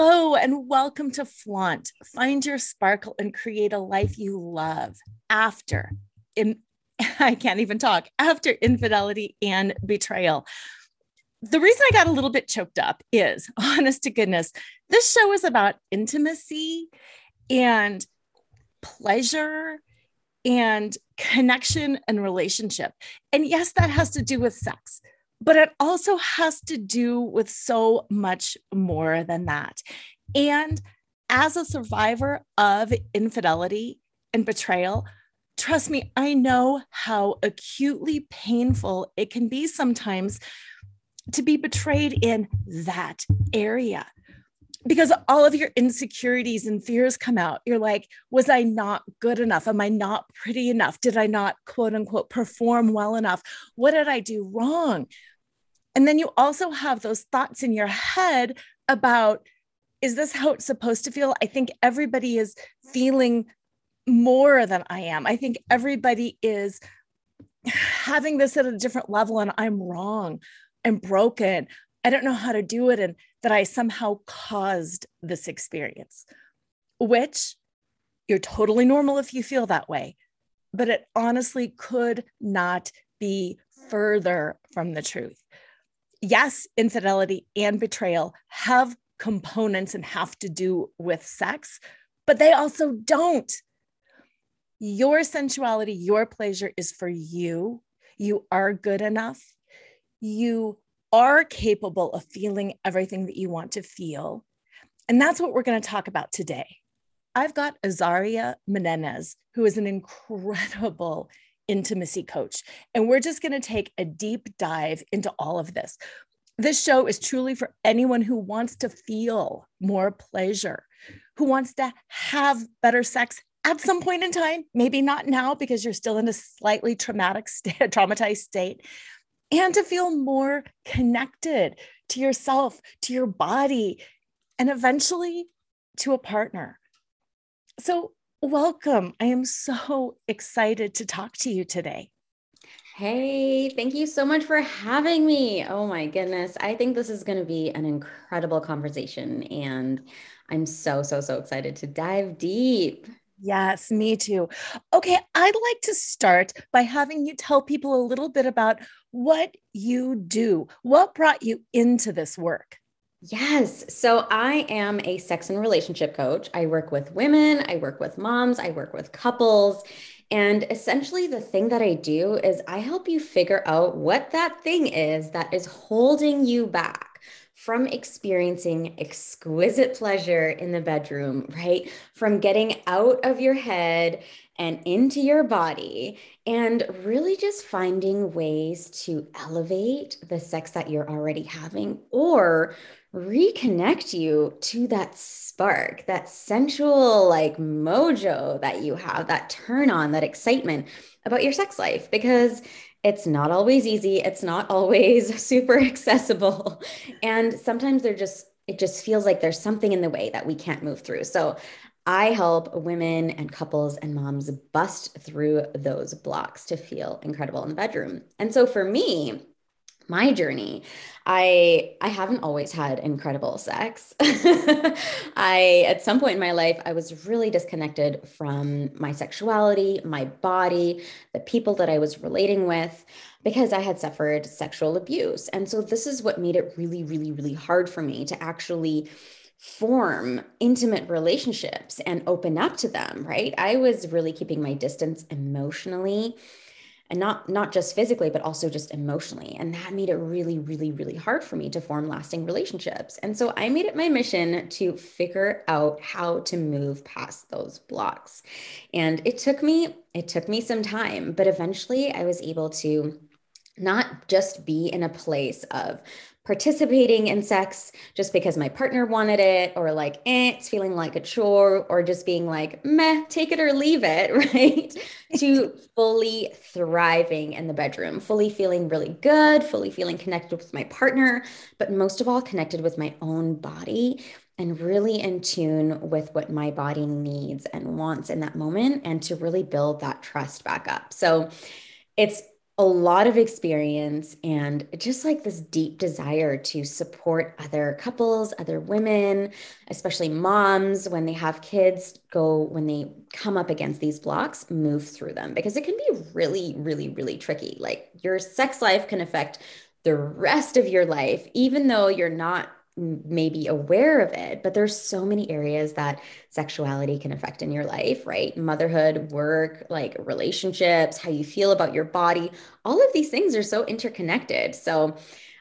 Hello, and welcome to Flaunt. Find your sparkle and create a life you love after in I can't even talk after infidelity and betrayal. The reason I got a little bit choked up is honest to goodness, this show is about intimacy and pleasure and connection and relationship. And yes, that has to do with sex but it also has to do with so much more than that. And as a survivor of infidelity and betrayal, trust me, I know how acutely painful it can be sometimes to be betrayed in that area because all of your insecurities and fears come out. You're like, was I not good enough? Am I not pretty enough? Did I not, quote unquote, perform well enough? What did I do wrong? And then you also have those thoughts in your head about, is this how it's supposed to feel? I think everybody is feeling more than I am. I think everybody is having this at a different level, and I'm wrong. I'm broken. I don't know how to do it. And that I somehow caused this experience, which you're totally normal if you feel that way. But it honestly could not be further from the truth yes, infidelity and betrayal have components and have to do with sex, but they also don't. Your sensuality, your pleasure is for you. You are good enough. You are capable of feeling everything that you want to feel. And that's what we're going to talk about today. I've got Azaria Menendez, who is an incredible intimacy coach. And we're just going to take a deep dive into all of this. This show is truly for anyone who wants to feel more pleasure, who wants to have better sex at some point in time, maybe not now because you're still in a slightly traumatic state, traumatized state, and to feel more connected to yourself, to your body, and eventually to a partner. So, Welcome. I am so excited to talk to you today. Hey, thank you so much for having me. Oh my goodness. I think this is going to be an incredible conversation. And I'm so, so, so excited to dive deep. Yes, me too. Okay, I'd like to start by having you tell people a little bit about what you do. What brought you into this work? Yes. So I am a sex and relationship coach. I work with women, I work with moms, I work with couples. And essentially, the thing that I do is I help you figure out what that thing is that is holding you back from experiencing exquisite pleasure in the bedroom, right? From getting out of your head and into your body, and really just finding ways to elevate the sex that you're already having or reconnect you to that spark, that sensual like mojo that you have, that turn on, that excitement about your sex life because it's not always easy, it's not always super accessible. And sometimes they're just it just feels like there's something in the way that we can't move through. So I help women and couples and moms bust through those blocks to feel incredible in the bedroom. And so for me, my journey i i haven't always had incredible sex. I at some point in my life i was really disconnected from my sexuality my body the people that i was relating with because i had suffered sexual abuse. And so this is what made it really really really hard for me to actually form intimate relationships and open up to them right? I was really keeping my distance emotionally and not not just physically but also just emotionally. And that made it really really really hard for me to form lasting relationships. And so i made it my mission to figure out how to move past those blocks. And it took me it took me some time but eventually i was able to not just be in a place of participating in sex just because my partner wanted it, or like, eh, it's feeling like a chore, or just being like, meh, take it or leave it, right? to fully thriving in the bedroom, fully feeling really good, fully feeling connected with my partner, but most of all, connected with my own body and really in tune with what my body needs and wants in that moment, and to really build that trust back up. So it's a lot of experience and just like this deep desire to support other couples, other women, especially moms when they have kids, go when they come up against these blocks, move through them because it can be really, really, really tricky. Like your sex life can affect the rest of your life, even though you're not maybe aware of it but there's so many areas that sexuality can affect in your life right motherhood work like relationships how you feel about your body all of these things are so interconnected so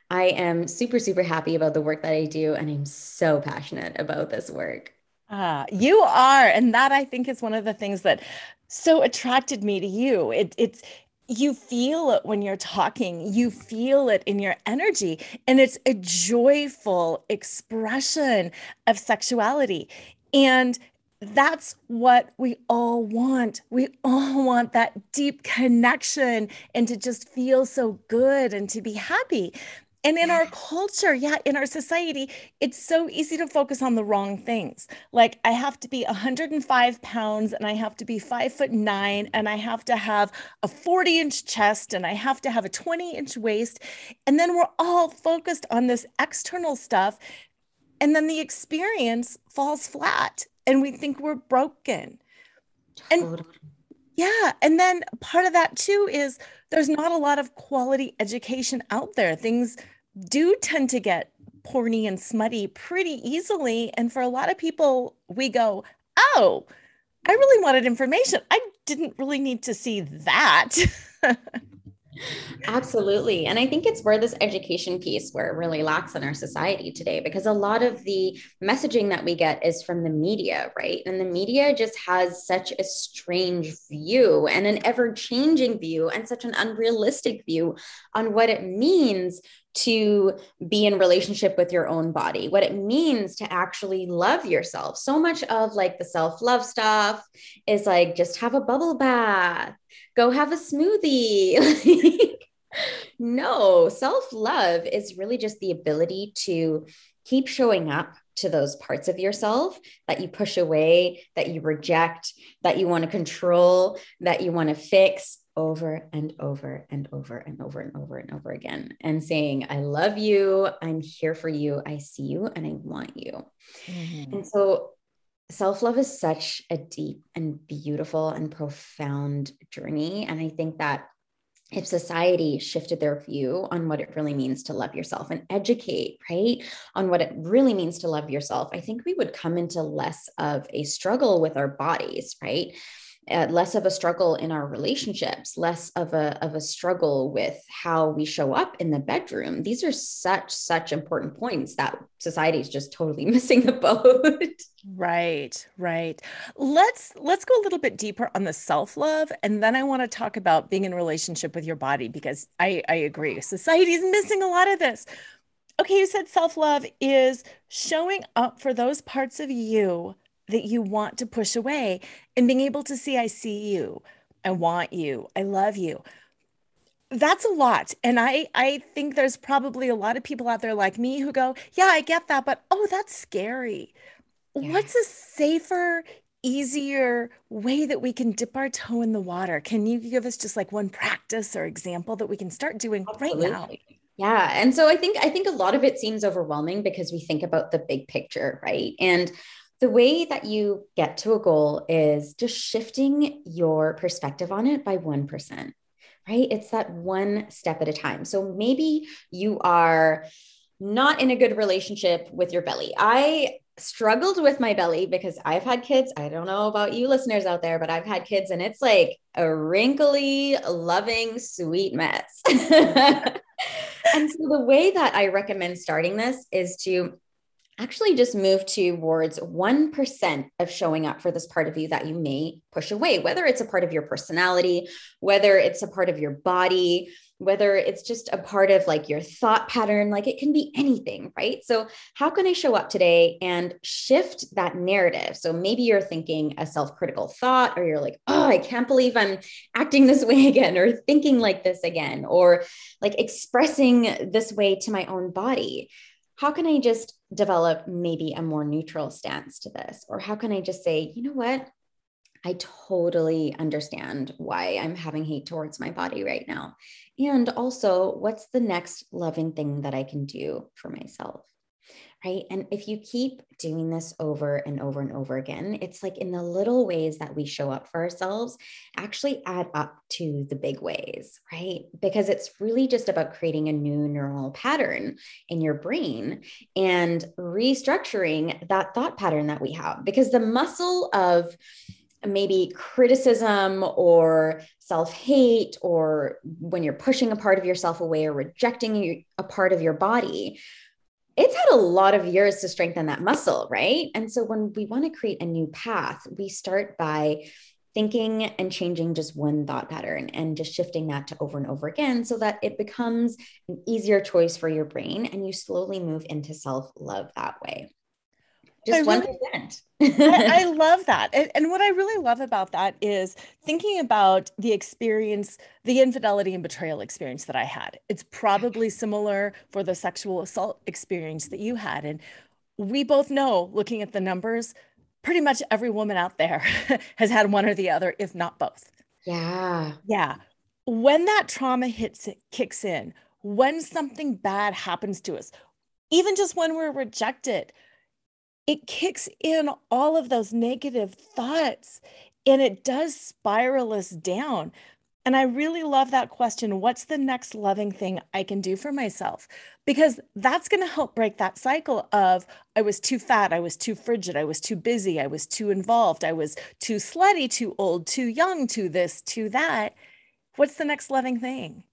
i am super super happy about the work that i do and i'm so passionate about this work Ah, you are. And that I think is one of the things that so attracted me to you. It, it's you feel it when you're talking you feel it in your energy and it's a joyful expression of sexuality and that's what we all want. We all want that deep connection and to just feel so good and to be happy. And in our culture, yeah, in our society, it's so easy to focus on the wrong things. Like, I have to be 105 pounds and I have to be five foot nine and I have to have a 40 inch chest and I have to have a 20 inch waist. And then we're all focused on this external stuff. And then the experience falls flat and we think we're broken. And yeah. And then part of that too is there's not a lot of quality education out there. Things do tend to get porny and smutty pretty easily. And for a lot of people, we go, oh, I really wanted information. I didn't really need to see that. Absolutely. And I think it's where this education piece where it really lacks in our society today because a lot of the messaging that we get is from the media, right? And the media just has such a strange view and an ever-changing view and such an unrealistic view on what it means to be in relationship with your own body, what it means to actually love yourself. So much of like the self love stuff is like just have a bubble bath, go have a smoothie. no, self love is really just the ability to keep showing up to those parts of yourself that you push away, that you reject, that you want to control, that you want to fix, over and over and over and over and over and over again and saying, I love you, I'm here for you, I see you, and I want you. Mm-hmm. And so self love is such a deep and beautiful and profound journey. And I think that if society shifted their view on what it really means to love yourself and educate, right, on what it really means to love yourself, I think we would come into less of a struggle with our bodies, right? Uh, less of a struggle in our relationships less of a of a struggle with how we show up in the bedroom. These are such such important points that society is just totally missing the boat. Right right. Let's let's go a little bit deeper on the self-love and then i want to talk about being in relationship with your body because i i agree society is missing a lot of this. Okay you said self-love is showing up for those parts of you that you want to push away and being able to see, I see you, I want you, I love you. That's a lot. And I, I think there's probably a lot of people out there like me who go, Yeah, I get that, but oh, that's scary. Yeah. What's a safer, easier way that we can dip our toe in the water? Can you give us just like one practice or example that we can start doing Absolutely. right now? Yeah. And so I think I think a lot of it seems overwhelming because we think about the big picture, right? And the way that you get to a goal is just shifting your perspective on it by 1%, right? It's that one step at a time. So maybe you are not in a good relationship with your belly. I struggled with my belly because I've had kids. I don't know about you listeners out there, but I've had kids and it's like a wrinkly, loving, sweet mess. and so the way that I recommend starting this is to actually just move towards 1% of showing up for this part of you that you may push away, whether it's a part of your personality, whether it's a part of your body, whether it's just a part of like your thought pattern, like it can be anything, right? So, how can I show up today and shift that narrative? So, maybe you're thinking a self critical thought, or you're like, oh, I can't believe I'm acting this way again, or thinking like this again, or like expressing this way to my own body. How can I just develop maybe a more neutral stance to this? Or how can I just say, you know what? I totally understand why I'm having hate towards my body right now. And also, what's the next loving thing that I can do for myself? Right. And if you keep doing this over and over and over again, it's like in the little ways that we show up for ourselves actually add up to the big ways, right? Because it's really just about creating a new neural pattern in your brain and restructuring that thought pattern that we have. Because the muscle of maybe criticism or self hate, or when you're pushing a part of yourself away or rejecting a part of your body, it's had a lot of years to strengthen that muscle, right? And so when we want to create a new path, we start by thinking and changing just one thought pattern and just shifting that to over and over again so that it becomes an easier choice for your brain and you slowly move into self love that way just one percent. I, I, love that, and, and what I really love about that is thinking about the experience, the infidelity and betrayal experience that I had. It's probably similar for the sexual assault experience that you had, and we both know, looking at the numbers, pretty much every woman out there has had one or the other, if not both. Yeah. Yeah. When that trauma hits, it kicks in, when something bad happens to us, even just when we're rejected, it kicks in all of those negative thoughts and it does spiral us down. And I really love that question. What's the next loving thing I can do for myself? Because that's going to help break that cycle of I was too fat, I was too frigid, I was too busy, I was too involved, I was too slutty, too old, too young, too this, too that. What's the next loving thing?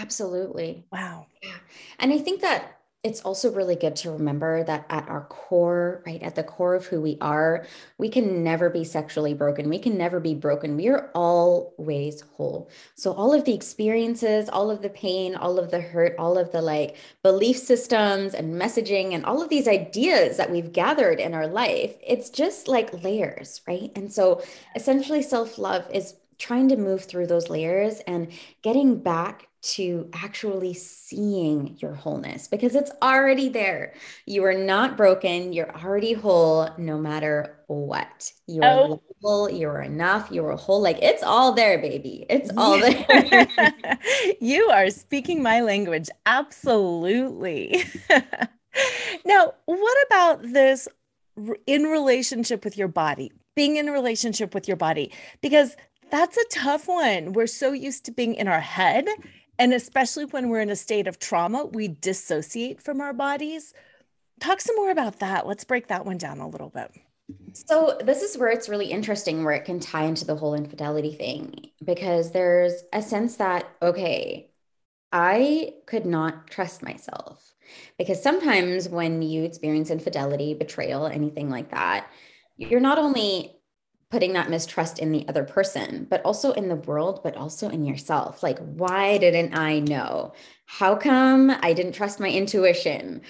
Absolutely. Wow. Yeah. And I think that it's also really good to remember that at our core, right, at the core of who we are, we can never be sexually broken. We can never be broken. We are always whole. So, all of the experiences, all of the pain, all of the hurt, all of the like belief systems and messaging, and all of these ideas that we've gathered in our life, it's just like layers, right? And so, essentially, self love is trying to move through those layers and getting back to actually seeing your wholeness because it's already there. You are not broken. You're already whole no matter what. You are oh. lovable. You are enough. You are whole. Like it's all there, baby. It's all there. you are speaking my language. Absolutely. now, what about this in relationship with your body? Being in relationship with your body? Because that's a tough one. We're so used to being in our head and especially when we're in a state of trauma, we dissociate from our bodies. Talk some more about that. Let's break that one down a little bit. So, this is where it's really interesting, where it can tie into the whole infidelity thing, because there's a sense that, okay, I could not trust myself. Because sometimes when you experience infidelity, betrayal, anything like that, you're not only putting that mistrust in the other person, but also in the world, but also in yourself. Like, why didn't I know? How come I didn't trust my intuition?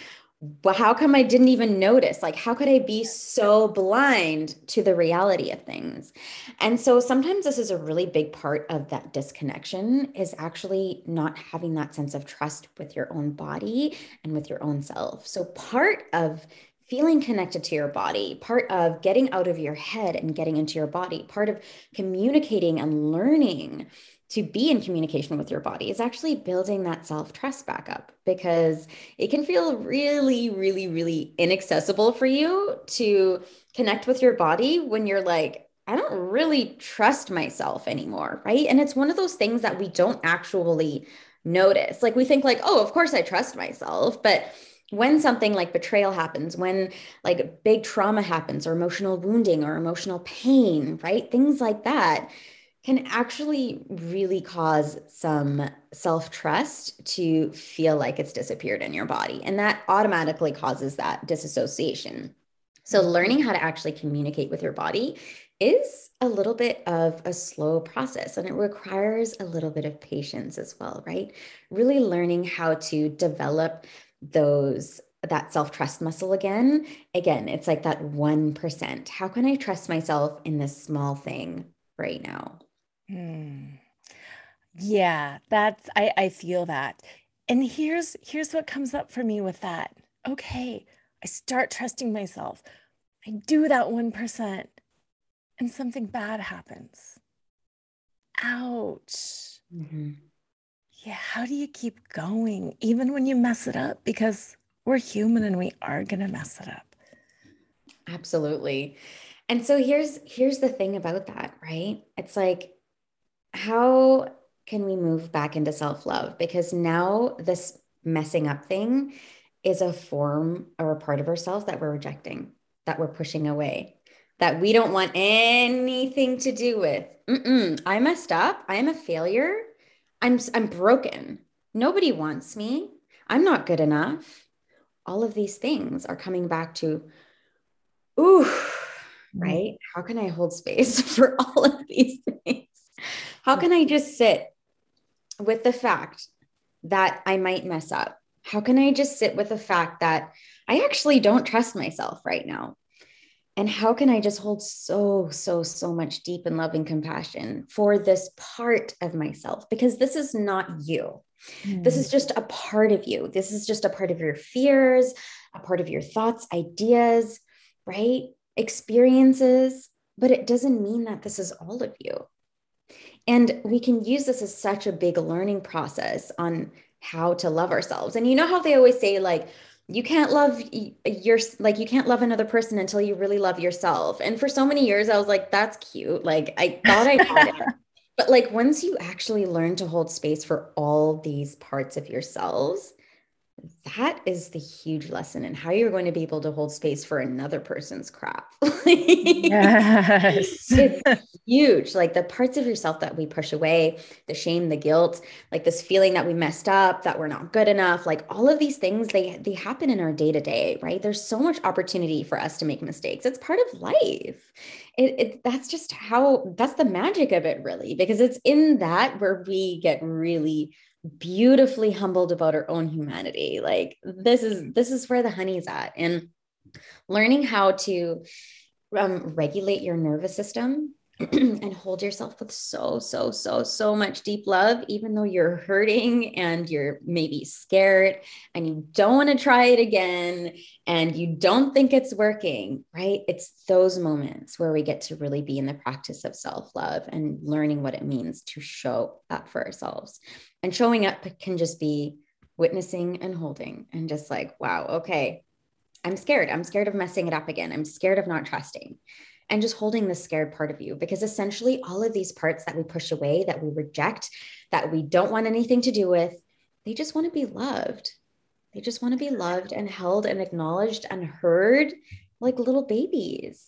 Well, how come I didn't even notice? Like, how could I be so blind to the reality of things? And so sometimes this is a really big part of that disconnection is actually not having that sense of trust with your own body and with your own self. So part of feeling connected to your body, part of getting out of your head and getting into your body, part of communicating and learning to be in communication with your body is actually building that self trust back up because it can feel really, really, really inaccessible for you to connect with your body when you're like, I don't really trust myself anymore. Right. And it's one of those things that we don't actually notice. Like we think, like, oh, of course I trust myself. But when something like betrayal happens, when like big trauma happens, or emotional wounding, or emotional pain, right? Things like that can actually really cause some self trust to feel like it's disappeared in your body. And that automatically causes that disassociation. So, learning how to actually communicate with your body is a little bit of a slow process and it requires a little bit of patience as well, right? Really learning how to develop those that self trust muscle again. Again, it's like that 1%. How can I trust myself in this small thing right now? Hmm. Yeah, that's I I feel that. And here's here's what comes up for me with that. Okay, I start trusting myself. I do that 1% and something bad happens. Ouch. Mm-hmm. Yeah, how do you keep going even when you mess it up? Because we're human and we are going to mess it up. Absolutely. And so here's here's the thing about that, right? It's like how can we move back into self-love because now this messing up thing is a form or a part of ourselves that we're rejecting, that we're pushing away that we don't want anything to do with. Mm-mm, I messed up. I am a failure. I'm I'm broken. Nobody wants me. I'm not good enough. All of these things are coming back to, ooh, mm-hmm. right? How can I hold space for all of these things? How can I just sit with the fact that I might mess up? How can I just sit with the fact that I actually don't trust myself right now? And how can I just hold so, so, so much deep and loving compassion for this part of myself? Because this is not you. Mm. This is just a part of you. This is just a part of your fears, a part of your thoughts, ideas, right? Experiences. But it doesn't mean that this is all of you. And we can use this as such a big learning process on how to love ourselves. And you know how they always say, like, you can't love your like you can't love another person until you really love yourself. And for so many years i was like that's cute. Like i thought i had it. But like once you actually learn to hold space for all these parts of yourselves that is the huge lesson in how you're going to be able to hold space for another person's crap. yes. it's huge. Like the parts of yourself that we push away, the shame, the guilt, like this feeling that we messed up, that we're not good enough, like all of these things, they they happen in our day-to-day, right? There's so much opportunity for us to make mistakes. It's part of life. It, it that's just how that's the magic of it really because it's in that where we get really beautifully humbled about our own humanity. Like this is this is where the honey's at. And learning how to um, regulate your nervous system and hold yourself with so so so so much deep love even though you're hurting and you're maybe scared and you don't want to try it again and you don't think it's working right? It's those moments where we get to really be in the practice of self-love and learning what it means to show up for ourselves. And showing up can just be witnessing and holding and just like wow okay. I'm scared. I'm scared of messing it up again. I'm scared of not trusting and just holding the scared part of you because essentially all of these parts that we push away that we reject that we don't want anything to do with they just want to be loved. They just want to be loved and held and acknowledged and heard like little babies.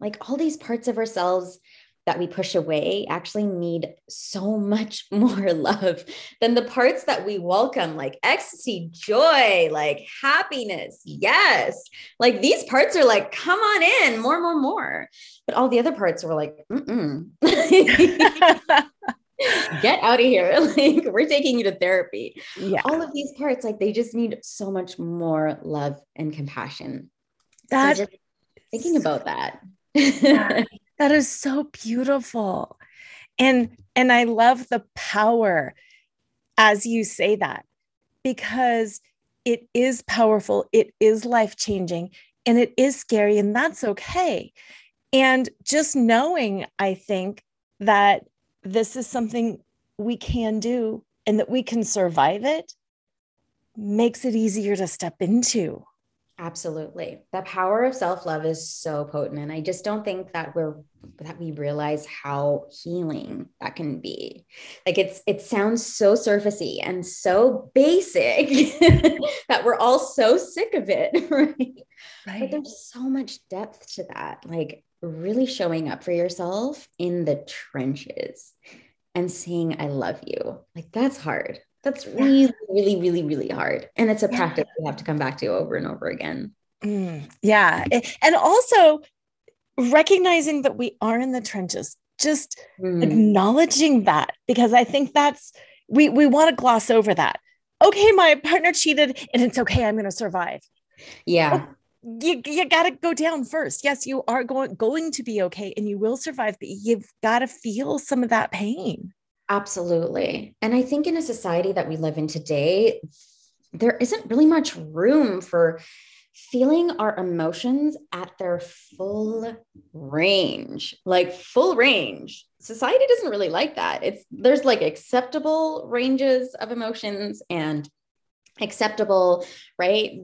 Like all these parts of ourselves that we push away actually need so much more love than the parts that we welcome, like ecstasy, joy, like happiness. Yes. Like these parts are like, come on in, more, more, more. But all the other parts were like, mm get out of here. Like we're taking you to therapy. Yeah. All of these parts, like they just need so much more love and compassion. That's so thinking about that. That is so beautiful. And and I love the power as you say that because it is powerful, it is life-changing, and it is scary and that's okay. And just knowing I think that this is something we can do and that we can survive it makes it easier to step into. Absolutely. The power of self-love is so potent and I just don't think that we're that we realize how healing that can be. Like it's it sounds so surfacey and so basic that we're all so sick of it, right? right? But there's so much depth to that. Like really showing up for yourself in the trenches and saying I love you. Like that's hard. That's really, really, really, really hard. And it's a practice we have to come back to over and over again. Mm, yeah. And also recognizing that we are in the trenches, just mm. acknowledging that, because I think that's, we, we want to gloss over that. Okay, my partner cheated and it's okay. I'm going to survive. Yeah. Oh, you, you got to go down first. Yes, you are going going to be okay and you will survive, but you've got to feel some of that pain. Absolutely. And I think in a society that we live in today, there isn't really much room for feeling our emotions at their full range, like full range. Society doesn't really like that. It's there's like acceptable ranges of emotions and acceptable, right?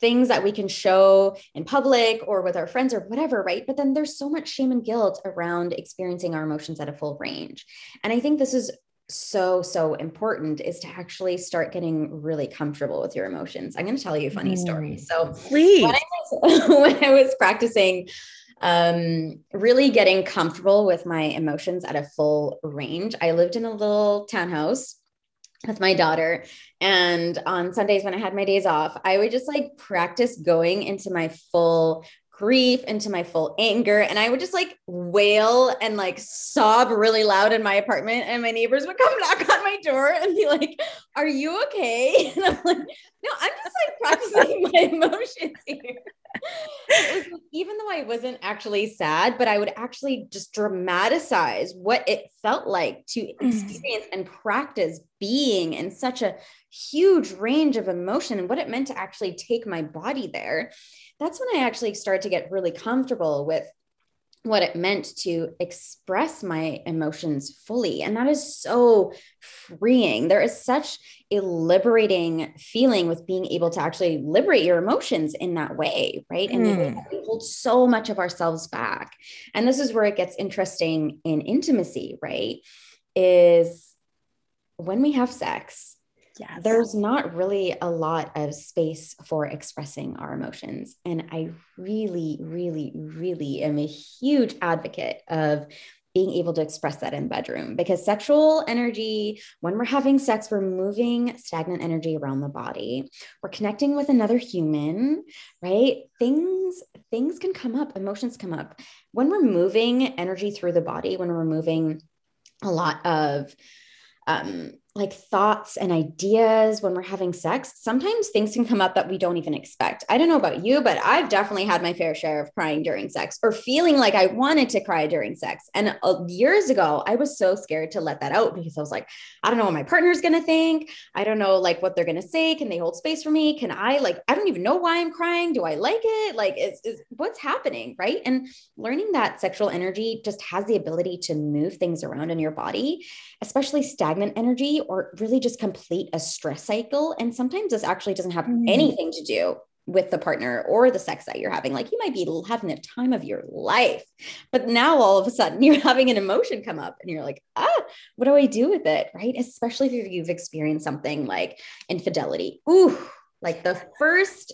Things that we can show in public or with our friends or whatever, right? But then there's so much shame and guilt around experiencing our emotions at a full range. And I think this is so so important is to actually start getting really comfortable with your emotions. I'm going to tell you a funny story. So please. when I, was, when I was practicing um, really getting comfortable with my emotions at a full range i lived in a little townhouse with my daughter. And on sundays when i had my days off i would just like practice going into my full grief into my full anger. And i would just like wail and like sob really loud in my apartment. And my neighbors would come knock on my door and be like are you okay? And i'm like no i'm just like practicing my emotions here. Like, even though i wasn't actually sad but i would actually just dramatize what it felt like to mm. experience and practice being in such a huge range of emotion and what it meant to actually take my body there that's when I actually started to get really comfortable with what it meant to express my emotions fully. And that is so freeing. There is such a liberating feeling with being able to actually liberate your emotions in that way, right? And mm. we hold so much of ourselves back. And this is where it gets interesting in intimacy, right? Is when we have sex, there's not really a lot of space for expressing our emotions. And I really, really, really am a huge advocate of being able to express that in bedroom because sexual energy when we're having sex we're moving stagnant energy around the body. We're connecting with another human right? Things things can come up emotions come up. When we're moving energy through the body when we're moving a lot of um, like thoughts and ideas when we're having sex, sometimes things can come up that we don't even expect. I don't know about you, but I've definitely had my fair share of crying during sex or feeling like I wanted to cry during sex. And uh, years ago, I was so scared to let that out because I was like, I don't know what my partner's going to think. I don't know like what they're going to say. Can they hold space for me? Can I like, I don't even know why I'm crying. Do I like it? Like, is, is what's happening? Right. And learning that sexual energy just has the ability to move things around in your body, especially stagnant energy or really just complete a stress cycle. And sometimes this actually doesn't have mm. anything to do with the partner or the sex that you're having. Like you might be having the time of your life, but now all of a sudden you're having an emotion come up and you're like, ah, what do I do with it? Right. Especially if you've experienced something like infidelity. Ooh, like the first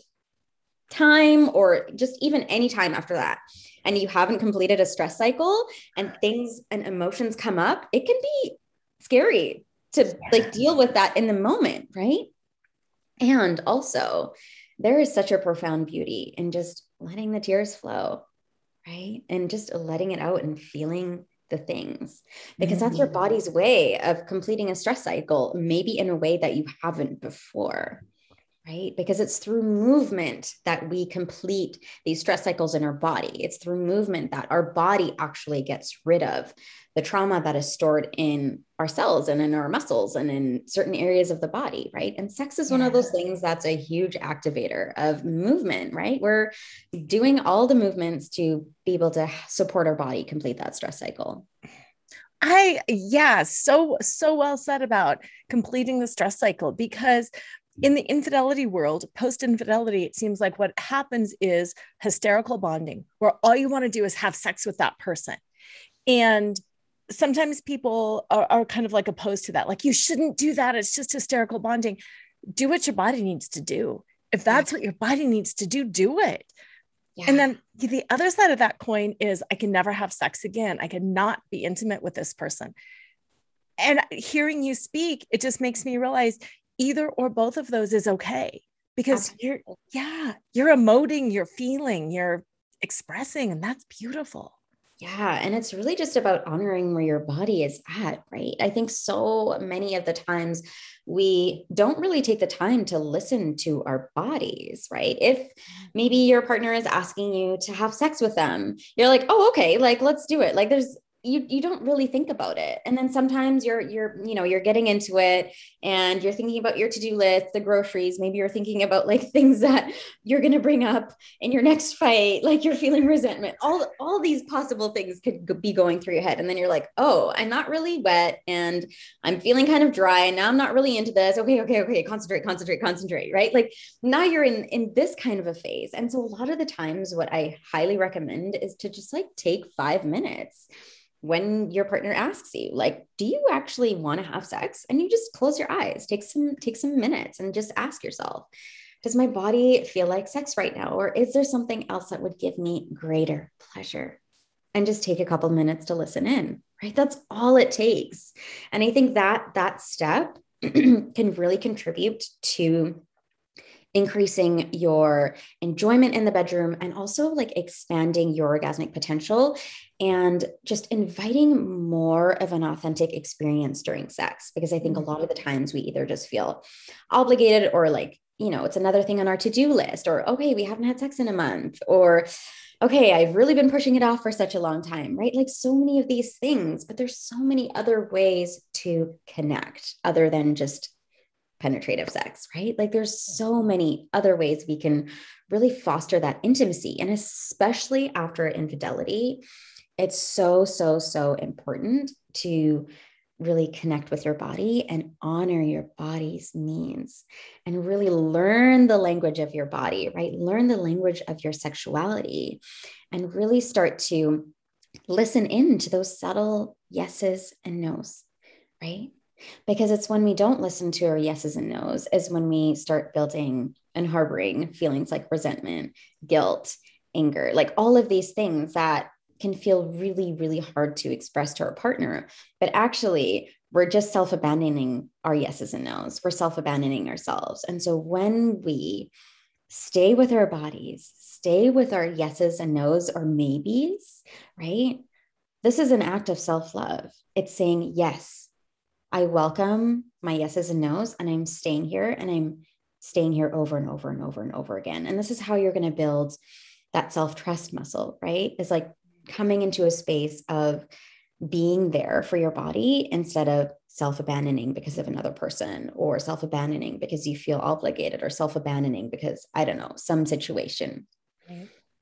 time or just even any time after that and you haven't completed a stress cycle and things and emotions come up it can be scary to like deal with that in the moment, right? And also, there is such a profound beauty in just letting the tears flow, right? And just letting it out and feeling the things because that's your mm-hmm. body's way of completing a stress cycle, maybe in a way that you haven't before right? Because it's through movement that we complete these stress cycles in our body. It's through movement that our body actually gets rid of the trauma that is stored in our cells and in our muscles and in certain areas of the body, right? And sex is one of those things that's a huge activator of movement, right? We're doing all the movements to be able to support our body complete that stress cycle. I, yeah, so, so well said about completing the stress cycle because in the infidelity world, post infidelity, it seems like what happens is hysterical bonding, where all you want to do is have sex with that person. And sometimes people are, are, kind of like opposed to that. Like, you shouldn't do that. It's just hysterical bonding. Do what your body needs to do. If that's what your body needs to do, do it. Yeah. And then the other side of that coin is I can never have sex again. I cannot be intimate with this person. And hearing you speak, it just makes me realize either or both of those is okay. because Absolutely. you're yeah you're emoting you're feeling you're expressing and that's beautiful yeah. And it's really just about honoring where your body is at, right? I think so many of the times we don't really take the time to listen to our bodies, right? If mm-hmm. maybe your partner is asking you to have sex with them, you're like, oh, okay, like let's do it. Like there's you you don't really think about it. And then sometimes you're you're you know you're getting into it and you're thinking about your to-do list the groceries. Maybe you're thinking about like things that you're going to bring up in your next fight. Like you're feeling resentment. All all these possible things could be going through your head. And then you're like oh i'm not really wet and i'm feeling kind of dry and now i'm not really into this. Okay okay okay. Concentrate concentrate concentrate right? Like now you're in in this kind of a phase. And so a lot of the times what i highly recommend is to just like take 5 minutes when your partner asks you like do you actually want to have sex? And you just close your eyes take some take some minutes and just ask yourself does my body feel like sex right now or is there something else that would give me greater pleasure? And just take a couple minutes to listen in right? That's all it takes. And i think that that step can really contribute to increasing your enjoyment in the bedroom and also like expanding your orgasmic potential and just inviting more of an authentic experience during sex because i think a lot of the times we either just feel obligated or like you know it's another thing on our to-do list or okay we haven't had sex in a month or okay i've really been pushing it off for such a long time right? Like so many of these things but there's so many other ways to connect other than just penetrative sex, right? Like there's so many other ways we can really foster that intimacy. And especially after infidelity, it's so, so, so important to really connect with your body and honor your body's needs and really learn the language of your body, right? Learn the language of your sexuality and really start to listen in to those subtle yeses and nos, right? Because it's when we don't listen to our yeses and nos is when we start building and harboring feelings like resentment guilt anger like all of these things that can feel really really hard to express to our partner. But actually we're just self-abandoning our yeses and nos. We're self-abandoning ourselves. And so when we stay with our bodies stay with our yeses and nos or maybes right? This is an act of self-love. It's saying yes I welcome my yeses and nos, and I'm staying here and I'm staying here over and over and over and over again. And this is how you're going to build that self trust muscle, right? Is like coming into a space of being there for your body instead of self abandoning because of another person or self abandoning because you feel obligated or self abandoning because I don't know, some situation.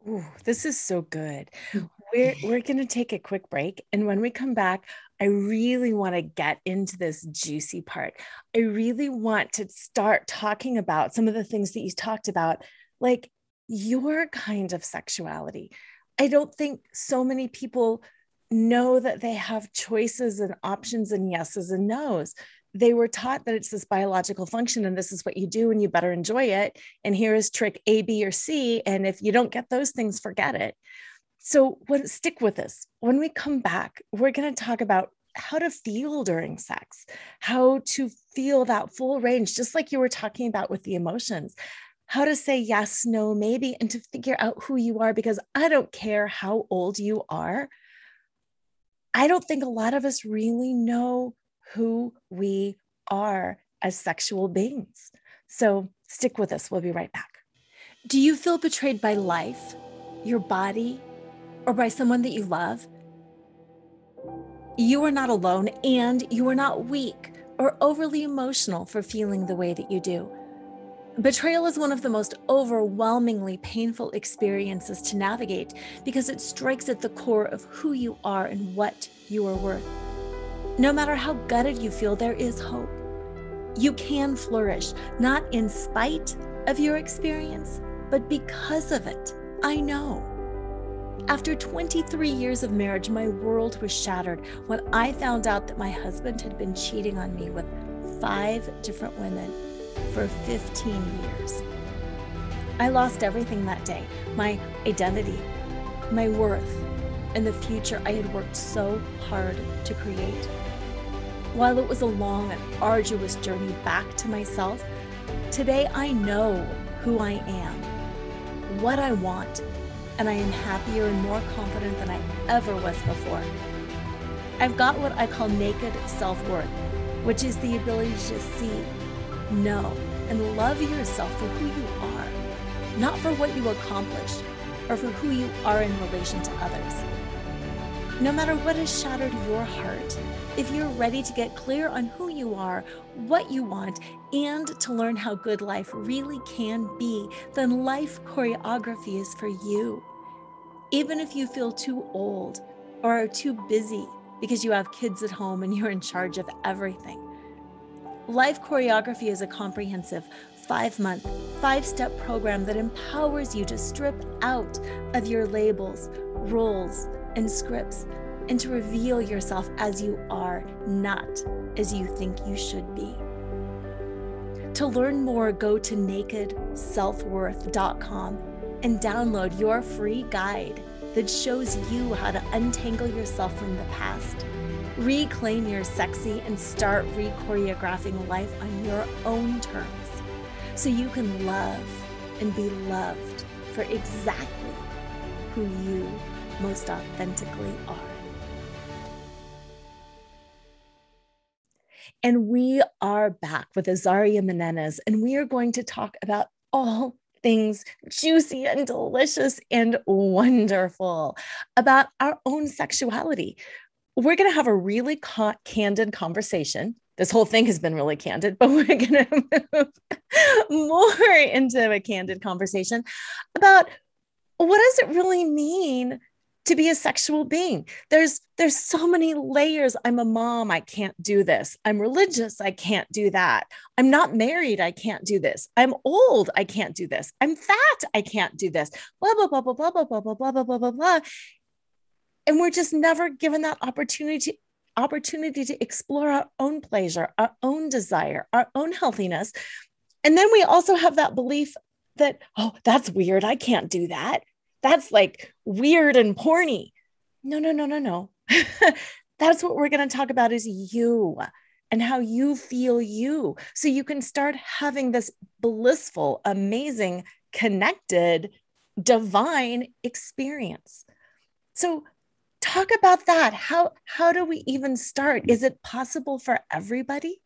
Ooh, this is so good. Mm. We're, we're going to take a quick break. And when we come back, I really want to get into this juicy part. I really want to start talking about some of the things that you talked about, like your kind of sexuality. I don't think so many people know that they have choices and options and yeses and nos. They were taught that it's this biological function and this is what you do and you better enjoy it. And here is trick A, B, or C. And if you don't get those things, forget it. So, what, stick with us. When we come back, we're going to talk about how to feel during sex, how to feel that full range, just like you were talking about with the emotions, how to say yes, no, maybe, and to figure out who you are. Because I don't care how old you are, I don't think a lot of us really know who we are as sexual beings. So, stick with us. We'll be right back. Do you feel betrayed by life, your body, or by someone that you love, you are not alone and you are not weak or overly emotional for feeling the way that you do. Betrayal is one of the most overwhelmingly painful experiences to navigate because it strikes at the core of who you are and what you are worth. No matter how gutted you feel, there is hope. You can flourish, not in spite of your experience, but because of it. I know. After 23 years of marriage, my world was shattered when I found out that my husband had been cheating on me with five different women for 15 years. I lost everything that day my identity, my worth, and the future I had worked so hard to create. While it was a long and arduous journey back to myself, today I know who I am, what I want, and I am happier and more confident than I ever was before. I've got what I call naked self worth, which is the ability to see, know, and love yourself for who you are, not for what you accomplish or for who you are in relation to others. No matter what has shattered your heart, if you're ready to get clear on who you are, what you want, and to learn how good life really can be, then life choreography is for you. Even if you feel too old or are too busy because you have kids at home and you're in charge of everything. Life choreography is a comprehensive five month, five step program that empowers you to strip out of your labels, roles, and scripts and to reveal yourself as you are, not as you think you should be. To learn more, go to nakedselfworth.com and download your free guide that shows you how to untangle yourself from the past, reclaim your sexy, and start re choreographing life on your own terms so you can love and be loved for exactly who you most authentically are. And we are back with Azaria Menezes, and we are going to talk about all things juicy and delicious and wonderful about our own sexuality. We're going to have a really ca- candid conversation. This whole thing has been really candid, but we're going to move more into a candid conversation about what does it really mean to be a sexual being there's there's so many layers i'm a mom i can't do this i'm religious i can't do that i'm not married i can't do this i'm old i can't do this i'm fat i can't do this blah blah blah blah blah blah blah blah blah blah blah blah blah and we're just never given that opportunity opportunity to explore our own pleasure our own desire our own healthiness and then we also have that belief that oh that's weird i can't do that that's like weird and porny. No, no, no, no, no. that's what we're going to talk about is you and how you feel you. So you can start having this blissful, amazing, connected, divine experience. So talk about that. How how do we even start? Is it possible for everybody?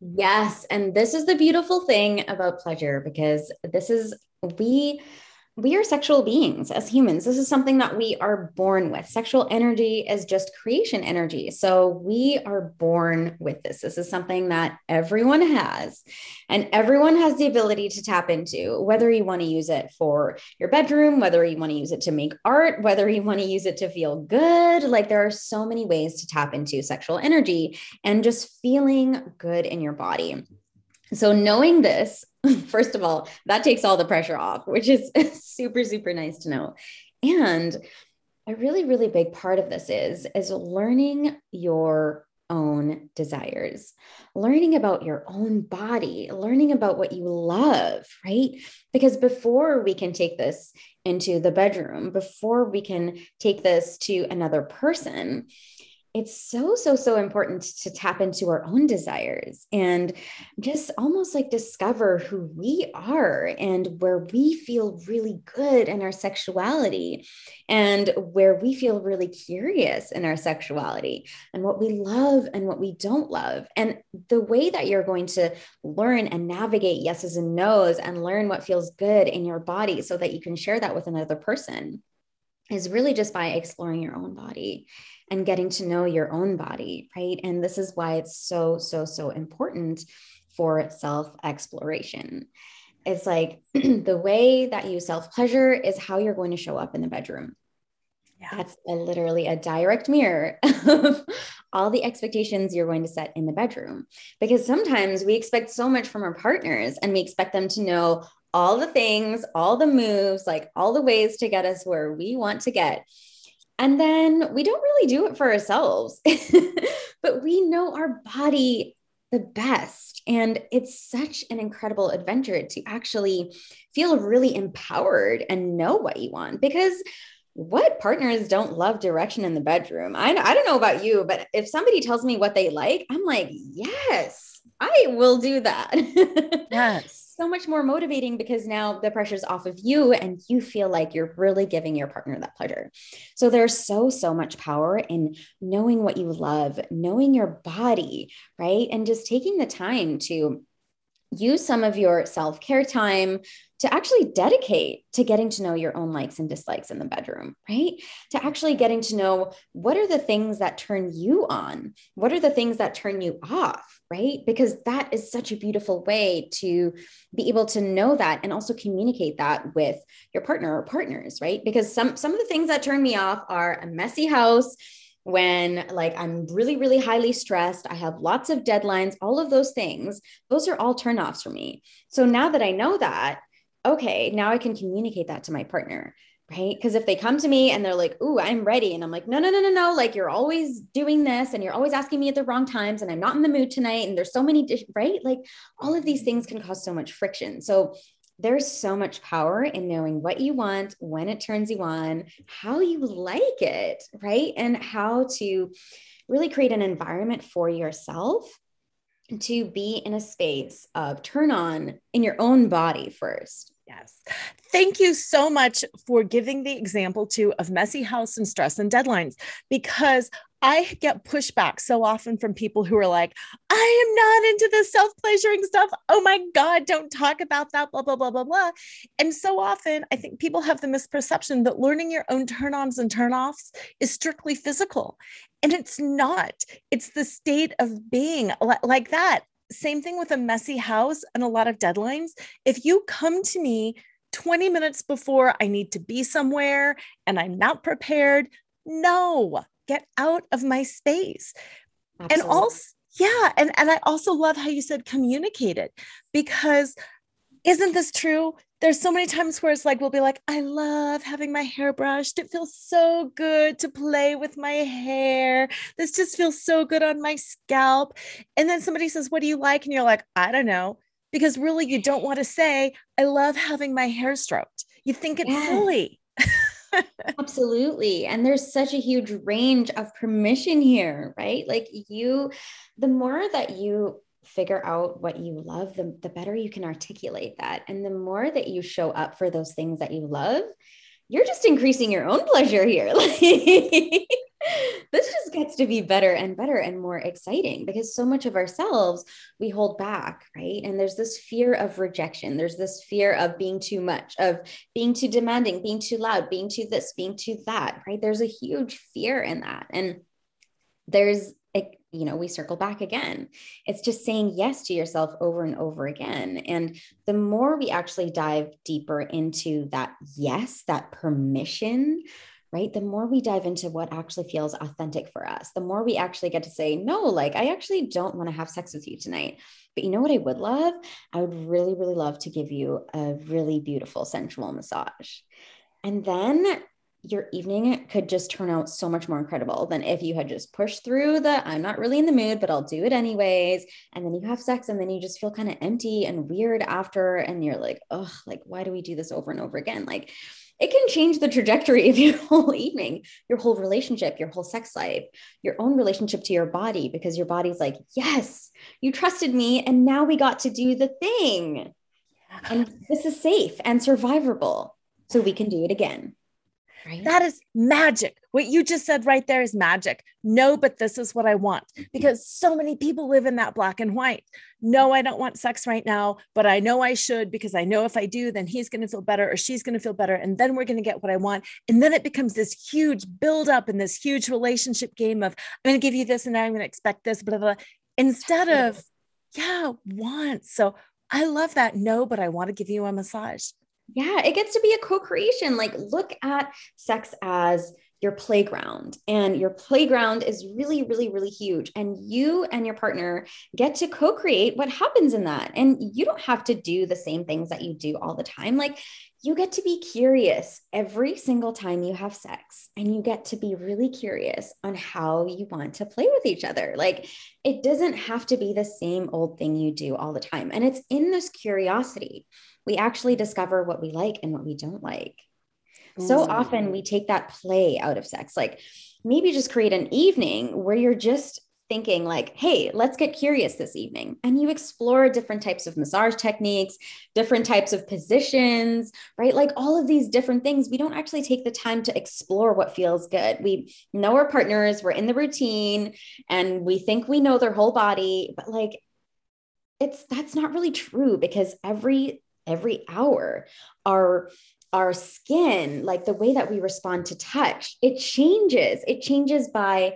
Yes, and this is the beautiful thing about pleasure because this is we we are sexual beings as humans. This is something that we are born with. Sexual energy is just creation energy. So we are born with this. This is something that everyone has, and everyone has the ability to tap into, whether you want to use it for your bedroom, whether you want to use it to make art, whether you want to use it to feel good. Like there are so many ways to tap into sexual energy and just feeling good in your body. So, knowing this, first of all, that takes all the pressure off, which is super, super nice to know. And a really, really big part of this is, is learning your own desires, learning about your own body, learning about what you love, right? Because before we can take this into the bedroom, before we can take this to another person, it's so so so important to tap into our own desires and just almost like discover who we are and where we feel really good in our sexuality and where we feel really curious in our sexuality and what we love and what we don't love. And the way that you're going to learn and navigate yeses and nos and learn what feels good in your body so that you can share that with another person is really just by exploring your own body and getting to know your own body, right? And this is why it's so, so, so important for self exploration. It's like the way that you self pleasure is how you're going to show up in the bedroom. Yeah. That's a, literally a direct mirror of all the expectations you're going to set in the bedroom. Because sometimes we expect so much from our partners and we expect them to know all the things, all the moves, like all the ways to get us where we want to get. And then we don't really do it for ourselves, but we know our body the best. And it's such an incredible adventure to actually feel really empowered and know what you want because what partners don't love direction in the bedroom? I, I don't know about you, but if somebody tells me what they like, I'm like, yes, I will do that. yes so much more motivating because now the pressure's off of you and you feel like you're really giving your partner that pleasure. So there's so, so much power in knowing what you love, knowing your body, right? And just taking the time to use some of your self care time to actually dedicate to getting to know your own likes and dislikes in the bedroom, right? To actually getting to know what are the things that turn you on? What are the things that turn you off, right? Because that is such a beautiful way to be able to know that and also communicate that with your partner or partners, right? Because some some of the things that turn me off are a messy house, when like I'm really, really highly stressed, I have lots of deadlines, all of those things, those are all turnoffs for me. So now that I know that, okay, now I can communicate that to my partner. Right. Because if they come to me and they're like, Ooh, I'm ready. And I'm like, No, no, no, no, no. Like, you're always doing this and you're always asking me at the wrong times. And I'm not in the mood tonight. And there's so many, right? Like, all of these mm-hmm. things can cause so much friction. So, there's so much power in knowing what you want, when it turns you on, how you like it, right? And how to really create an environment for yourself to be in a space of turn on in your own body first. Yes. Thank you so much for giving the example too of messy house and stress and deadlines because I get pushback so often from people who are like, I am not into this self pleasuring stuff. Oh my God, don't talk about that, blah, blah, blah, blah, blah. And so often, I think people have the misperception that learning your own turn ons and turn offs is strictly physical. And it's not, it's the state of being like that. Same thing with a messy house and a lot of deadlines. If you come to me 20 minutes before I need to be somewhere and I'm not prepared, no, get out of my space. Absolutely. And also, yeah. And, and I also love how you said communicate it because isn't this true? There's so many times where it's like, we'll be like, I love having my hair brushed. It feels so good to play with my hair. This just feels so good on my scalp. And then somebody says, What do you like? And you're like, I don't know. Because really, you don't want to say, I love having my hair stroked. You think it's yes. silly. Absolutely. And there's such a huge range of permission here, right? Like you, the more that you figure out what you love, the, the better you can articulate that. And the more that you show up for those things that you love, you're just increasing your own pleasure here. this just gets to be better and better and more exciting because so much of ourselves we hold back, right? And there's this fear of rejection. There's this fear of being too much, of being too demanding, being too loud, being too this, being too that, right? There's a huge fear in that. And there's you know, we circle back again. It's just saying yes to yourself over and over again. And the more we actually dive deeper into that yes, that permission, right? The more we dive into what actually feels authentic for us, the more we actually get to say, no, like, I actually don't want to have sex with you tonight. But you know what I would love? I would really, really love to give you a really beautiful sensual massage. And then your evening could just turn out so much more incredible than if you had just pushed through the I'm not really in the mood, but I'll do it anyways. And then you have sex and then you just feel kind of empty and weird after. And you're like, oh, like, why do we do this over and over again? Like, it can change the trajectory of your whole evening, your whole relationship, your whole sex life, your own relationship to your body, because your body's like, yes, you trusted me. And now we got to do the thing. And this is safe and survivable. So we can do it again. Right. That is magic. What you just said right there is magic. No, but this is what I want mm-hmm. because so many people live in that black and white. No, I don't want sex right now, but I know I should because I know if I do, then he's going to feel better or she's going to feel better. And then we're going to get what I want. And then it becomes this huge buildup and this huge relationship game of I'm going to give you this and I'm going to expect this, blah, blah, blah. Instead of, yeah, want. So I love that. No, but I want to give you a massage. Yeah, it gets to be a co creation. Like, look at sex as your playground, and your playground is really, really, really huge. And you and your partner get to co create what happens in that. And you don't have to do the same things that you do all the time. Like, you get to be curious every single time you have sex and you get to be really curious on how you want to play with each other. Like it doesn't have to be the same old thing you do all the time. And it's in this curiosity we actually discover what we like and what we don't like. So often we take that play out of sex. Like maybe just create an evening where you're just thinking like, hey, let's get curious this evening. And you explore different types of massage techniques, different types of positions, right? Like all of these different things. We don't actually take the time to explore what feels good. We know our partners, we're in the routine, and we think we know their whole body, but like it's that's not really true because every every hour our our skin like the way that we respond to touch it changes it changes by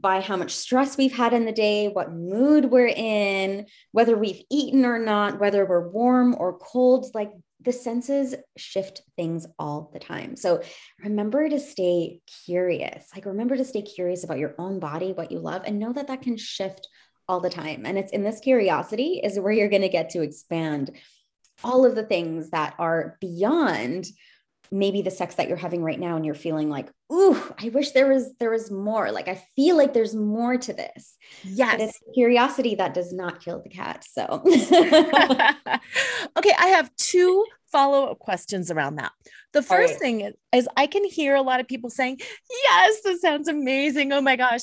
by how much stress we've had in the day, what mood we're in, whether we've eaten or not, whether we're warm or cold. Like the senses shift things all the time. So remember to stay curious. Like remember to stay curious about your own body, what you love, and know that that can shift all the time. And it's in this curiosity is where you're going to get to expand all of the things that are beyond maybe the sex that you're having right now and you're feeling like ooh i wish there was there was more. Like i feel like there's more to this. Yes. but it's curiosity that does not kill the cat so. Okay i have two follow-up questions around that. The first right. thing is, is i can hear a lot of people saying yes this sounds amazing. Oh my gosh.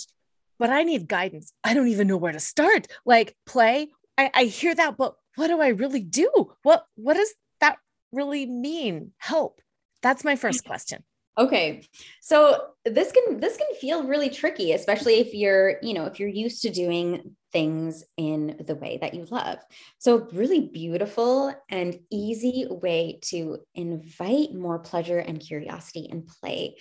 But i need guidance. I don't even know where to start. Like play I, I hear that but what do i really do what what does that really mean help that's my first question. Okay. So this can this can feel really tricky especially if you're, you know, if you're used to doing things in the way that you love. So really beautiful and easy way to invite more pleasure and curiosity and play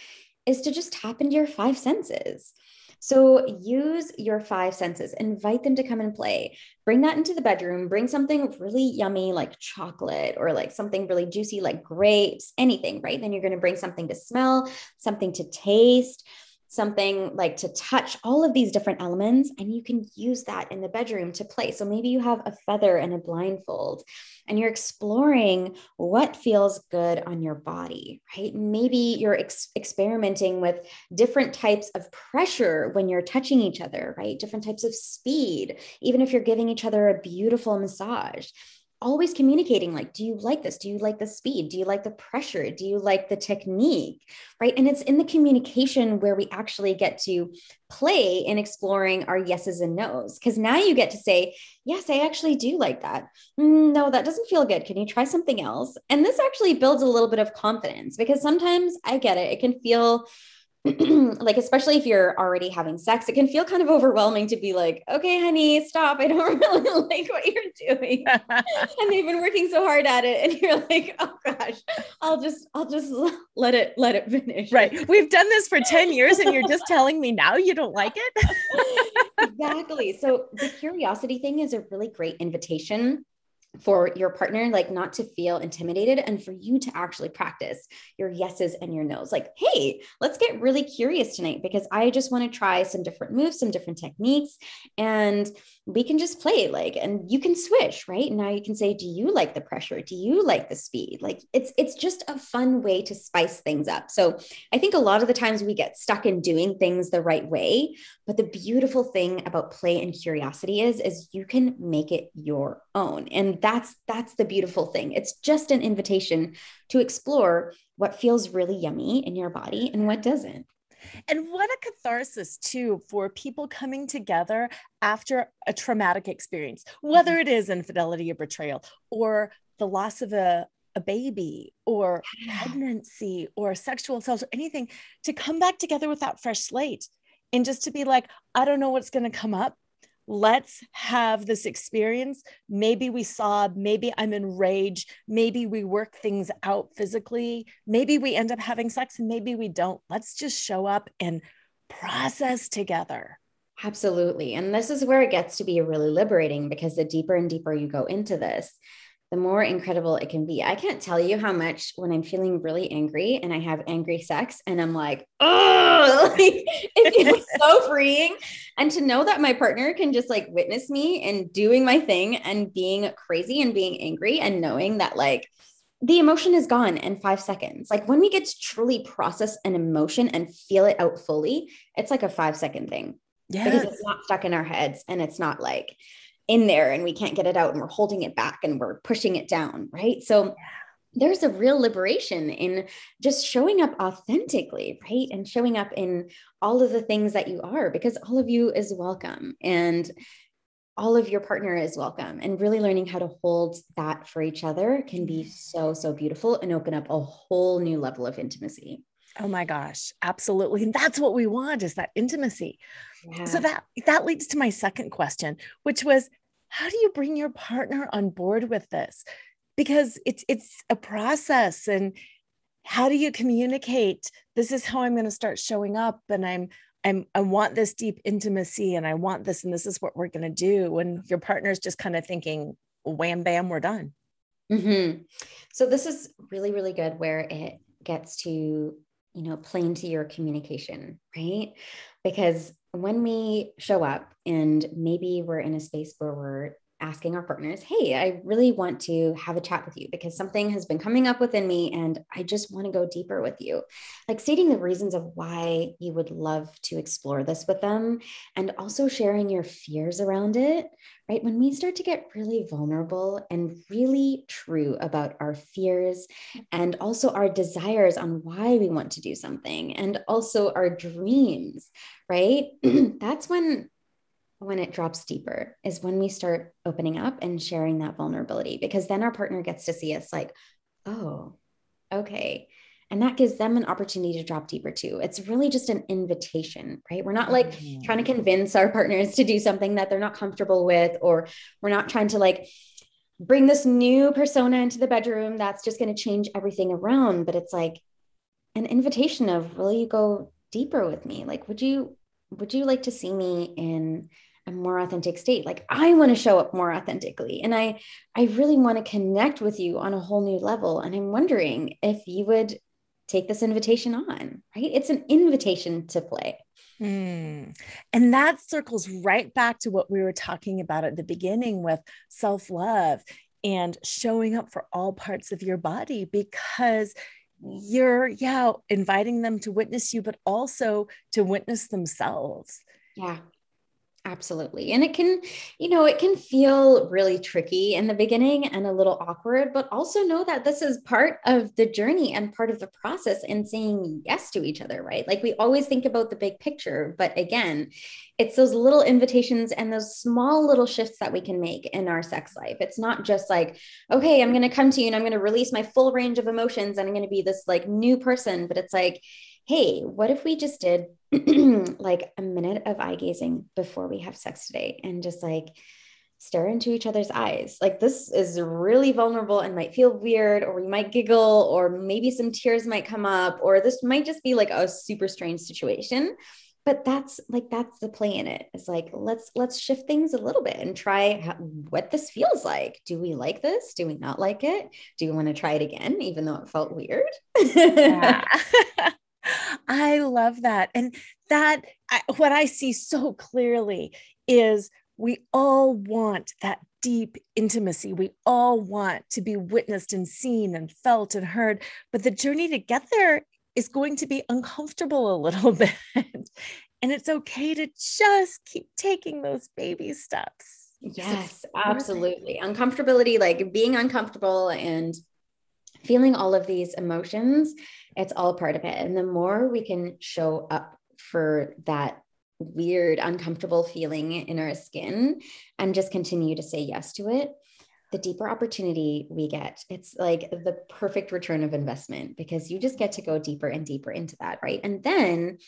is to just tap into your five senses. So use your five senses, invite them to come and play. Bring that into the bedroom, bring something really yummy like chocolate or like something really juicy like grapes, anything, right? Then you're going to bring something to smell, something to taste something like to touch all of these different elements and you can use that in the bedroom to play. So maybe you have a feather and a blindfold and you're exploring what feels good on your body right? Maybe you're ex- experimenting with different types of pressure when you're touching each other right? Different types of speed even if you're giving each other a beautiful massage always communicating like do you like this? Do you like the speed? Do you like the pressure? Do you like the technique? Right? And it's in the communication where we actually get to play in exploring our yeses and nos because now you get to say yes i actually do like that. Mm, no that doesn't feel good. Can you try something else? And this actually builds a little bit of confidence because sometimes i get it it can feel like especially if you're already having sex it can feel kind of overwhelming to be like okay honey stop. I don't really like what you're doing. And they've been working so hard at it and you're like oh gosh. I'll just i'll just let it let it finish. Right. We've done this for 10 years and you're just telling me now you don't like it? Exactly. So the curiosity thing is a really great invitation for your partner like not to feel intimidated and for you to actually practice your yeses and your nos. Like hey let's get really curious tonight because i just want to try some different moves some different techniques. And we can just play like and you can switch right? Now you can say do you like the pressure? Do you like the speed? Like it's it's just a fun way to spice things up. So i think a lot of the times we get stuck in doing things the right way but the beautiful thing about play and curiosity is is you can make it your own. And that's that's the beautiful thing. It's just an invitation to explore what feels really yummy in your body and what doesn't and what a catharsis, too, for people coming together after a traumatic experience, whether mm-hmm. it is infidelity or betrayal or the loss of a, a baby or pregnancy or sexual assault or anything, to come back together with that fresh slate and just to be like, I don't know what's going to come up, let's have this experience. Maybe we sob, maybe I'm enraged, maybe we work things out physically, maybe we end up having sex and maybe we don't. Let's just show up and process together. Absolutely. And this is where it gets to be really liberating because the deeper and deeper you go into this, the more incredible it can be. I can't tell you how much when I'm feeling really angry and I have angry sex and I'm like, oh, like, it feels so freeing. And to know that my partner can just like witness me and doing my thing and being crazy and being angry and knowing that like the emotion is gone in five seconds. Like when we get to truly process an emotion and feel it out fully, it's like a five second thing. Yeah. Because it's not stuck in our heads and it's not like, in there and we can't get it out and we're holding it back and we're pushing it down right so there's a real liberation in just showing up authentically, right? And showing up in all of the things that you are, because all of you is welcome and all of your partner is welcome. And really learning how to hold that for each other can be so, so beautiful and open up a whole new level of intimacy. Oh my gosh, absolutely. And that's what we want is that intimacy. Yeah. So that that leads to my second question, which was how do you bring your partner on board with this? because it's it's a process and how do you communicate this is how i'm going to start showing up and i'm i'm i want this deep intimacy and i want this and this is what we're going to do when your partner's just kind of thinking wham bam we're done mm-hmm. so this is really really good where it gets to you know plain to your communication right because when we show up and maybe we're in a space where we're asking our partners, Hey, I really want to have a chat with you because something has been coming up within me and I just want to go deeper with you. Like stating the reasons of why you would love to explore this with them and also sharing your fears around it, right? When we start to get really vulnerable and really true about our fears and also our desires on why we want to do something and also our dreams, right? That's when when it drops deeper is when we start opening up and sharing that vulnerability because then our partner gets to see us like, oh, okay. And that gives them an opportunity to drop deeper too. It's really just an invitation, right? We're not like mm-hmm. trying to convince our partners to do something that they're not comfortable with, or we're not trying to like bring this new persona into the bedroom that's just going to change everything around. But it's like an invitation of, will you go deeper with me? Like, would you, would you like to see me in a more authentic state like i want to show up more authentically and i i really want to connect with you on a whole new level and i'm wondering if you would take this invitation on right it's an invitation to play Mm. And that circles right back to what we were talking about at the beginning with self love and showing up for all parts of your body because you're, yeah, inviting them to witness you, but also to witness themselves. Yeah. Absolutely. And it can, you know, it can feel really tricky in the beginning and a little awkward, but also know that this is part of the journey and part of the process in saying yes to each other, right? Like we always think about the big picture, but again, it's those little invitations and those small little shifts that we can make in our sex life. It's not just like, okay, I'm going to come to you and I'm going to release my full range of emotions and I'm going to be this like new person, but it's like, hey, what if we just did like a minute of eye gazing before we have sex today and just like stare into each other's eyes? Like, this is really vulnerable and might feel weird, or we might giggle, or maybe some tears might come up, or this might just be like a super strange situation. But that's like that's the play in it. It's like let's let's shift things a little bit and try how, what this feels like. Do we like this? Do we not like it? Do you want to try it again even though it felt weird. I love that. And that, I, what I see so clearly is we all want that deep intimacy. We all want to be witnessed and seen and felt and heard. But the journey to get there is going to be uncomfortable a little bit. and it's okay to just keep taking those baby steps. Yes, absolutely. Uncomfortability, like being uncomfortable and feeling all of these emotions, it's all part of it. And the more we can show up for that weird, uncomfortable feeling in our skin and just continue to say yes to it, the deeper opportunity we get. It's like the perfect return of investment because you just get to go deeper and deeper into that, right? And then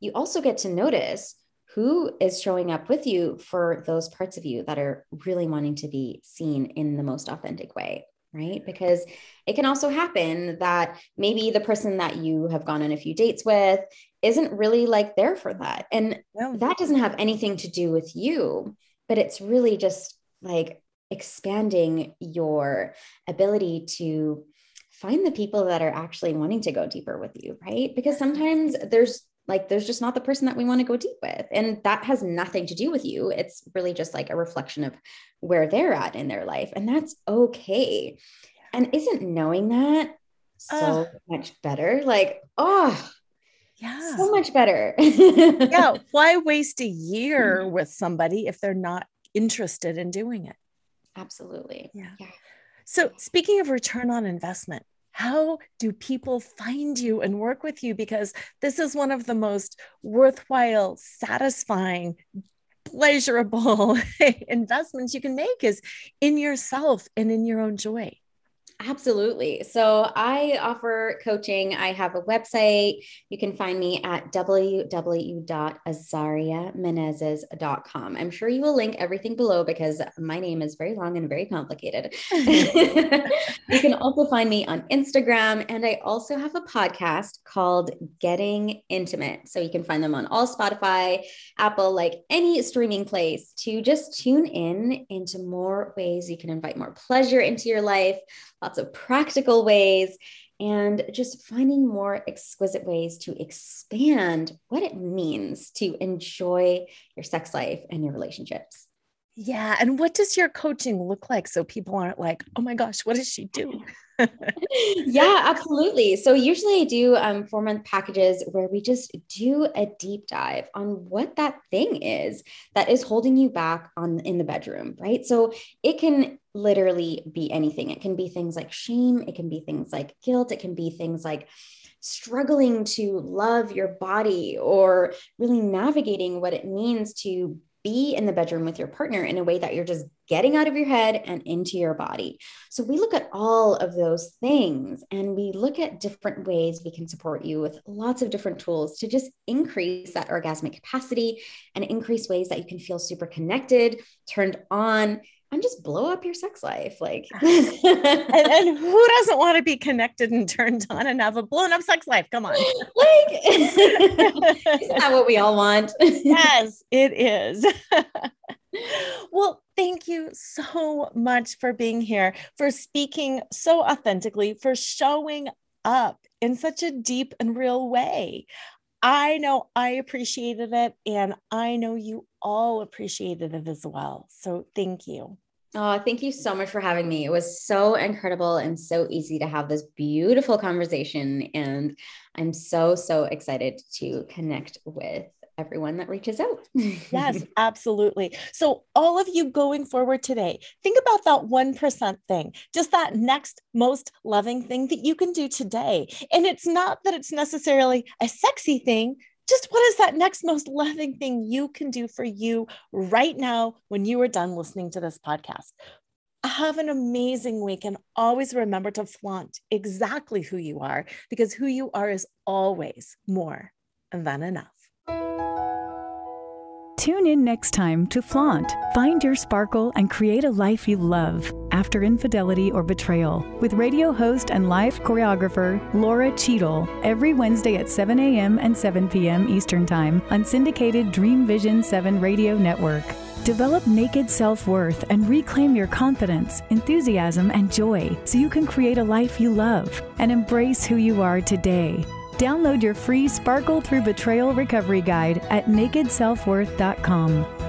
you also get to notice who is showing up with you for those parts of you that are really wanting to be seen in the most authentic way right? Because it can also happen that maybe the person that you have gone on a few dates with isn't really like there for that. And that doesn't have anything to do with you, but it's really just like expanding your ability to find the people that are actually wanting to go deeper with you, right? Because sometimes there's like there's just not the person that we want to go deep with. And that has nothing to do with you. It's really just like a reflection of where they're at in their life and that's okay. And isn't knowing that so uh, much better? Like oh yeah. so much better. Yeah why waste a year with somebody if they're not interested in doing it? Absolutely. Yeah, yeah. so speaking of return on investment how do people find you and work with you? Because this is one of the most worthwhile, satisfying, pleasurable investments you can make is in yourself and in your own joy. Absolutely. So I offer coaching. I have a website. You can find me at www.azariamenezes.com. I'm sure you will link everything below because my name is very long and very complicated. you can also find me on Instagram. And I also have a podcast called Getting Intimate. So you can find them on all Spotify, Apple, like any streaming place to just tune in into more ways you can invite more pleasure into your life lots of practical ways, and just finding more exquisite ways to expand what it means to enjoy your sex life and your relationships. Yeah. And what does your coaching look like so people aren't like, oh my gosh, what does she do? Yeah, absolutely. So usually I do um, four month packages where we just do a deep dive on what that thing is that is holding you back on in the bedroom, right? So it can literally be anything. It can be things like shame. It can be things like guilt. It can be things like struggling to love your body or really navigating what it means to be in the bedroom with your partner in a way that you're just getting out of your head and into your body. So we look at all of those things and we look at different ways we can support you with lots of different tools to just increase that orgasmic capacity and increase ways that you can feel super connected, turned on, and just blow up your sex life. Like, and, and, who doesn't want to be connected and turned on and have a blown up sex life? Come on. Like, isn't that what we all want? yes, it is. well, thank you so much for being here, for speaking so authentically, for showing up in such a deep and real way. I know I appreciated it, and I know you all appreciated it as well. So thank you. Oh, thank you so much for having me. It was so incredible and so easy to have this beautiful conversation. And I'm so, so excited to connect with everyone that reaches out. yes, absolutely. So, all of you going forward today, think about that 1% thing, just that next most loving thing that you can do today. And it's not that it's necessarily a sexy thing, just what is that next most loving thing you can do for you right now when you are done listening to this podcast? Have an amazing week and always remember to flaunt exactly who you are because who you are is always more than enough. Tune in next time to Flaunt, find your sparkle, and create a life you love after infidelity or betrayal with radio host and live choreographer Laura Cheadle every Wednesday at 7 a.m. and 7 p.m. Eastern Time on syndicated Dream Vision 7 radio network. Develop naked self worth and reclaim your confidence, enthusiasm, and joy so you can create a life you love and embrace who you are today. Download your free Sparkle Through Betrayal Recovery Guide at nakedselfworth.com.